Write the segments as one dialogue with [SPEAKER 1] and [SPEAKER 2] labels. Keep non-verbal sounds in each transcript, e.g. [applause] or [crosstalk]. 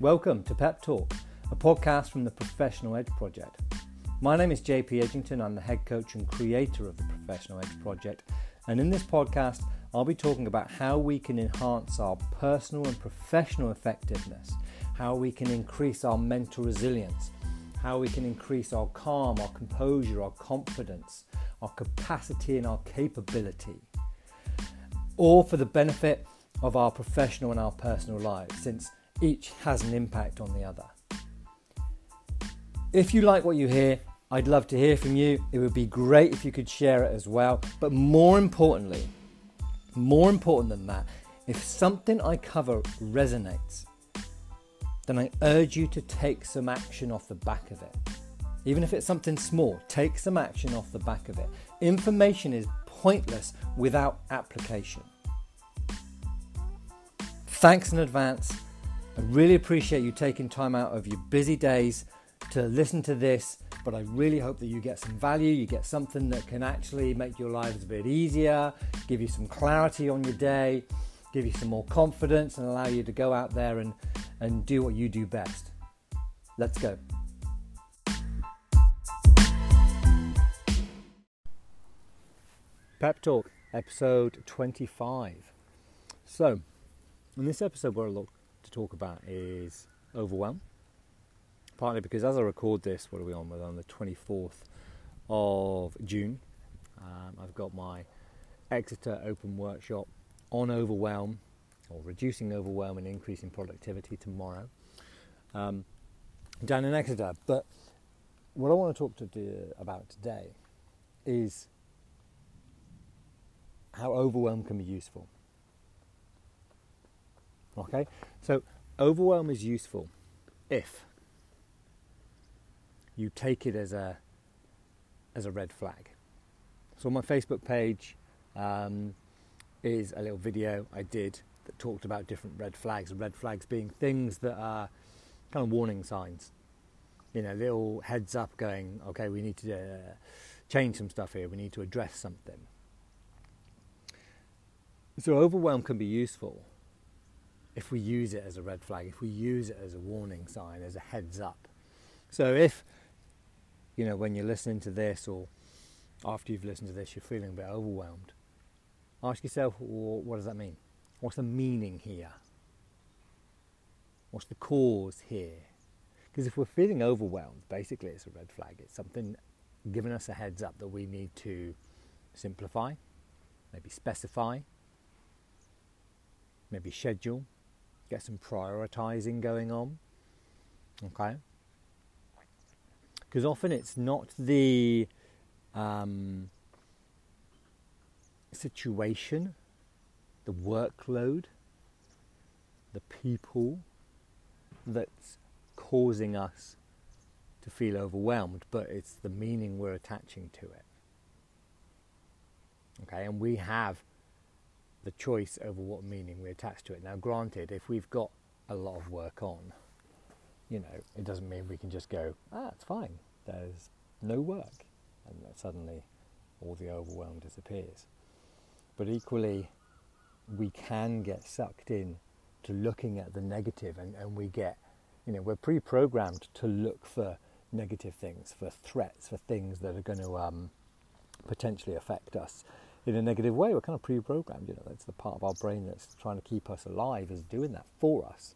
[SPEAKER 1] Welcome to Pep Talk, a podcast from the Professional Edge Project. My name is JP Edgington. I'm the head coach and creator of the Professional Edge Project. And in this podcast, I'll be talking about how we can enhance our personal and professional effectiveness, how we can increase our mental resilience, how we can increase our calm, our composure, our confidence, our capacity, and our capability. All for the benefit of our professional and our personal lives, since each has an impact on the other. If you like what you hear, I'd love to hear from you. It would be great if you could share it as well. But more importantly, more important than that, if something I cover resonates, then I urge you to take some action off the back of it. Even if it's something small, take some action off the back of it. Information is pointless without application. Thanks in advance. I really appreciate you taking time out of your busy days to listen to this, but I really hope that you get some value, you get something that can actually make your lives a bit easier, give you some clarity on your day, give you some more confidence, and allow you to go out there and, and do what you do best. Let's go. Pep Talk, episode 25. So, in this episode, I look to talk about is overwhelm. Partly because as I record this, what are we on? We're on the 24th of June. Um, I've got my Exeter Open Workshop on overwhelm or reducing overwhelm and increasing productivity tomorrow um, down in Exeter. But what I want to talk to do about today is how overwhelm can be useful. Okay, so overwhelm is useful if you take it as a as a red flag. So on my Facebook page um, is a little video I did that talked about different red flags. Red flags being things that are kind of warning signs. You know, little heads up going, okay, we need to uh, change some stuff here. We need to address something. So overwhelm can be useful if we use it as a red flag, if we use it as a warning sign, as a heads up. So if, you know, when you're listening to this or after you've listened to this, you're feeling a bit overwhelmed, ask yourself, well, what does that mean? What's the meaning here? What's the cause here? Because if we're feeling overwhelmed, basically it's a red flag. It's something giving us a heads up that we need to simplify, maybe specify, maybe schedule, get some prioritizing going on. Okay? Because often it's not the um, situation, the workload, the people that's causing us to feel overwhelmed, but it's the meaning we're attaching to it. Okay, and we have the choice over what meaning we attach to it. Now, granted, if we've got a lot of work on, you know, it doesn't mean we can just go, ah, it's fine, there's no work, and suddenly all the overwhelm disappears. But equally, we can get sucked in to looking at the negative, and, and we get, you know, we're pre programmed to look for negative things, for threats, for things that are going to um, potentially affect us in a negative way. We're kind of pre-programmed, you know, that's the part of our brain that's trying to keep us alive is doing that for us.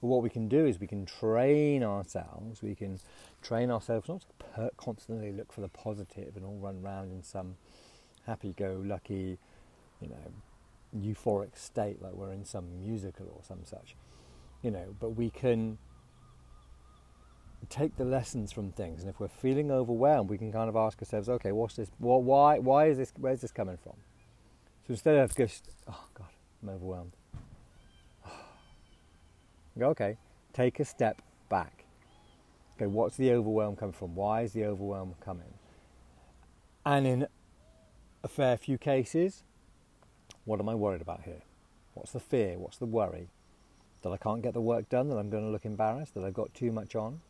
[SPEAKER 1] But what we can do is we can train ourselves, we can train ourselves not to constantly look for the positive and all run around in some happy-go-lucky, you know, euphoric state like we're in some musical or some such, you know, but we can take the lessons from things, and if we're feeling overwhelmed, we can kind of ask ourselves, okay, what's this? What, why? Why is this? Where's this coming from? So instead of just, oh God, I'm overwhelmed. [sighs] Go, okay, take a step back. Okay, what's the overwhelm coming from? Why is the overwhelm coming? And in a fair few cases, what am I worried about here? What's the fear? What's the worry? That I can't get the work done, that I'm going to look embarrassed, that I've got too much on?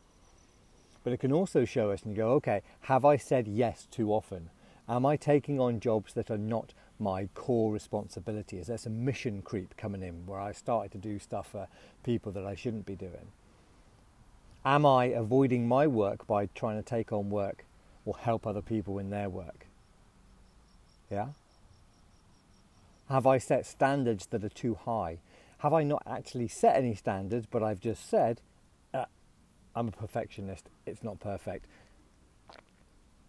[SPEAKER 1] But it can also show us and go, okay, have I said yes too often? Am I taking on jobs that are not my core responsibility? Is there some mission creep coming in where I started to do stuff for people that I shouldn't be doing? Am I avoiding my work by trying to take on work or help other people in their work? Yeah? Have I set standards that are too high? Have I not actually set any standards, but I've just said, I'm a perfectionist, it's not perfect.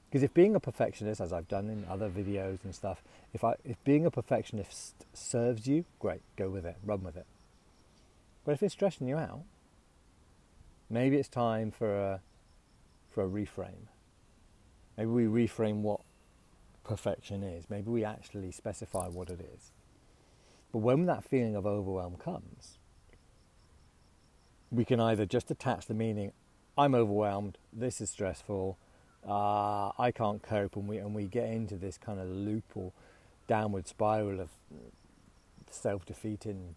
[SPEAKER 1] Because if being a perfectionist, as I've done in other videos and stuff, if, I, if being a perfectionist serves you, great, go with it, run with it. But if it's stressing you out, maybe it's time for a, for a reframe. Maybe we reframe what perfection is. Maybe we actually specify what it is. But when that feeling of overwhelm comes, we can either just attach the meaning, I'm overwhelmed, this is stressful, uh, I can't cope, and we, and we get into this kind of loop or downward spiral of self defeating,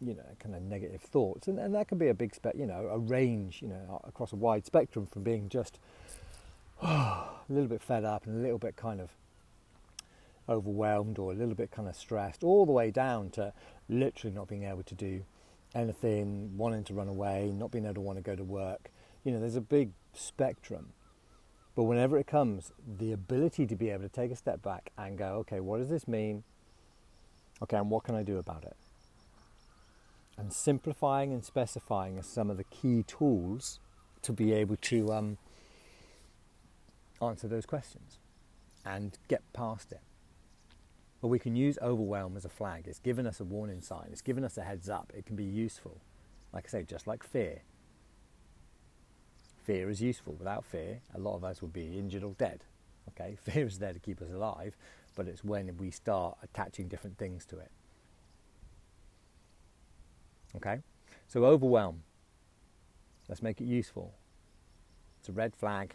[SPEAKER 1] you know, kind of negative thoughts. And, and that can be a big, spe- you know, a range, you know, across a wide spectrum from being just [sighs] a little bit fed up and a little bit kind of overwhelmed or a little bit kind of stressed, all the way down to literally not being able to do anything, wanting to run away, not being able to want to go to work. You know, there's a big spectrum. But whenever it comes, the ability to be able to take a step back and go, okay, what does this mean? Okay, and what can I do about it? And simplifying and specifying are some of the key tools to be able to um, answer those questions and get past it. But we can use overwhelm as a flag. It's given us a warning sign, it's given us a heads up. It can be useful. Like I say, just like fear. Fear is useful. Without fear, a lot of us would be injured or dead. Okay, [laughs] fear is there to keep us alive, but it's when we start attaching different things to it. Okay, so overwhelm. Let's make it useful. It's a red flag.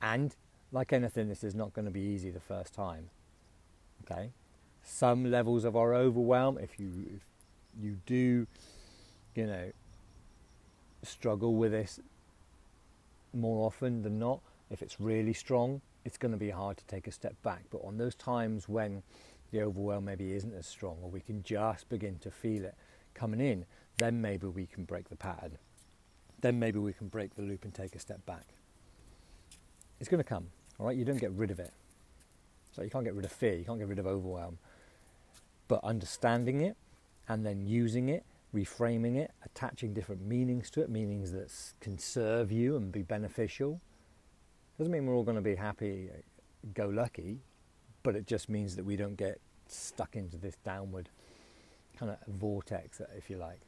[SPEAKER 1] And like anything, this is not going to be easy the first time. Okay, some levels of our overwhelm, if you if you do, you know, struggle with this more often than not, if it's really strong, it's going to be hard to take a step back. But on those times when the overwhelm maybe isn't as strong, or we can just begin to feel it coming in, then maybe we can break the pattern. Then maybe we can break the loop and take a step back. It's going to come, all right? You don't get rid of it. So you can't get rid of fear, you can't get rid of overwhelm. But understanding it and then using it, reframing it, attaching different meanings to it, meanings that can serve you and be beneficial, doesn't mean we're all going to be happy, go lucky, but it just means that we don't get stuck into this downward kind of vortex, if you like.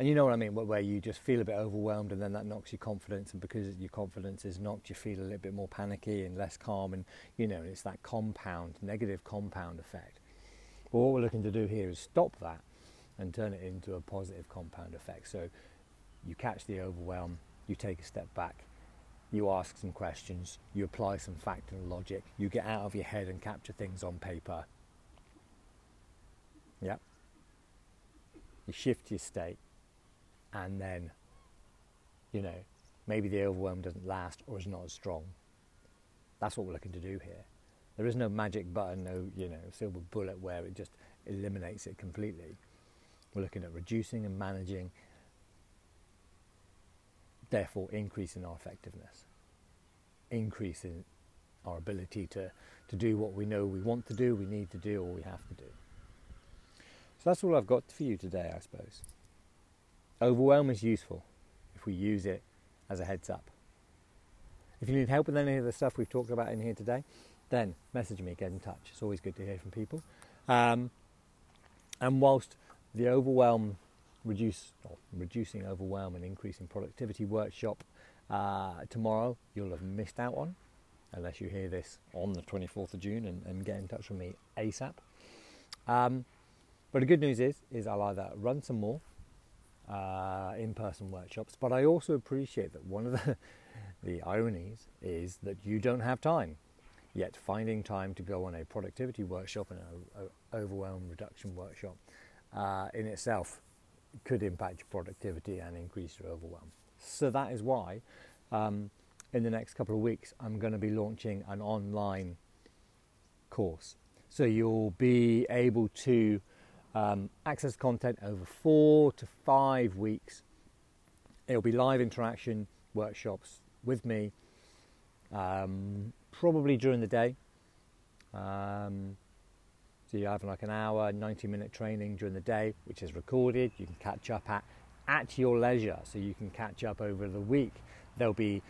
[SPEAKER 1] And you know what I mean, where you just feel a bit overwhelmed and then that knocks your confidence, and because your confidence is knocked, you feel a little bit more panicky and less calm, and you know, it's that compound, negative compound effect. But what we're looking to do here is stop that and turn it into a positive compound effect. So you catch the overwhelm, you take a step back, you ask some questions, you apply some fact and logic, you get out of your head and capture things on paper. Yep. You shift your state and then, you know, maybe the overwhelm doesn't last or is not as strong. That's what we're looking to do here. There is no magic button, no, you know, silver bullet where it just eliminates it completely. We're looking at reducing and managing, therefore increasing our effectiveness, increasing our ability to, to do what we know we want to do, we need to do, or we have to do. So that's all I've got for you today, I suppose. Overwhelm is useful if we use it as a heads up. If you need help with any of the stuff we've talked about in here today, then message me, get in touch. It's always good to hear from people. Um, and whilst the overwhelm reduce reducing overwhelm and increasing productivity workshop uh, tomorrow, you'll have missed out on, unless you hear this on the 24th of June and, and get in touch with me ASAP. Um, but the good news is, is I'll either run some more uh, in-person workshops. But I also appreciate that one of the, [laughs] the ironies is that you don't have time. Yet finding time to go on a productivity workshop and an overwhelm reduction workshop uh, in itself could impact your productivity and increase your overwhelm. So that is why um, in the next couple of weeks, I'm going to be launching an online course. So you'll be able to um, access content over four to five weeks. It'll be live interaction workshops with me, um, probably during the day. Um, so you have like an hour, 90 minute training during the day, which is recorded. You can catch up at at your leisure, so you can catch up over the week. There'll be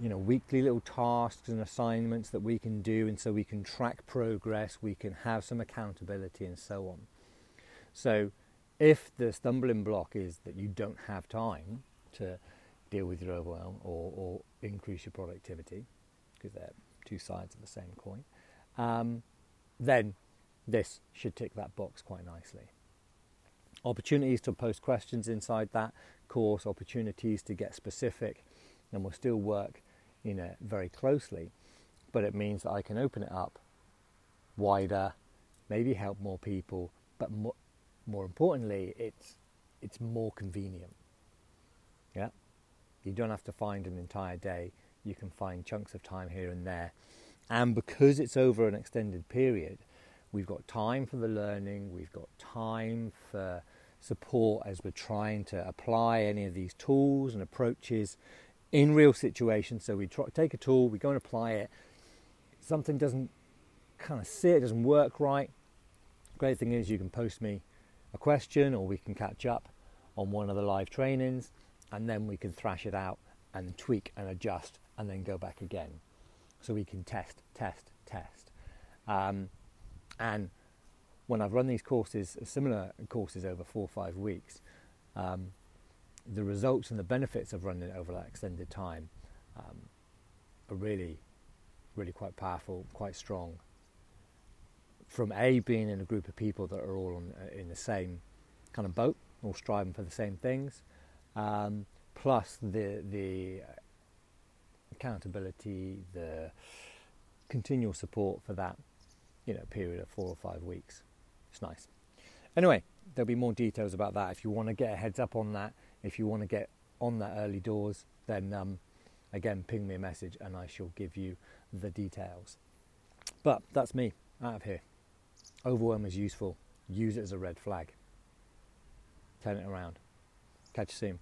[SPEAKER 1] you know weekly little tasks and assignments that we can do and so we can track progress we can have some accountability and so on so if the stumbling block is that you don't have time to deal with your overwhelm or, or increase your productivity because they're two sides of the same coin um, then this should tick that box quite nicely. Opportunities to post questions inside that course opportunities to get specific and we'll still work you know, very closely, but it means that I can open it up wider, maybe help more people, but more, more importantly, it's it's more convenient. Yeah, you don't have to find an entire day. You can find chunks of time here and there, and because it's over an extended period, we've got time for the learning. We've got time for support as we're trying to apply any of these tools and approaches in real situations. So we try, take a tool, we go and apply it. Something doesn't kind of sit, doesn't work right. Great thing is you can post me a question or we can catch up on one of the live trainings and then we can thrash it out and tweak and adjust and then go back again. So we can test, test, test. Um, and when I've run these courses, similar courses over four or five weeks, um, the results and the benefits of running it over that extended time um, are really, really quite powerful, quite strong. From A, being in a group of people that are all on, uh, in the same kind of boat, all striving for the same things, um, plus the, the accountability, the continual support for that you know, period of four or five weeks. It's nice. Anyway, there'll be more details about that. If you want to get a heads up on that, if you want to get on that early doors, then um, again, ping me a message and I shall give you the details. But that's me out of here. Overwhelm is useful. Use it as a red flag. Turn it around. Catch you soon.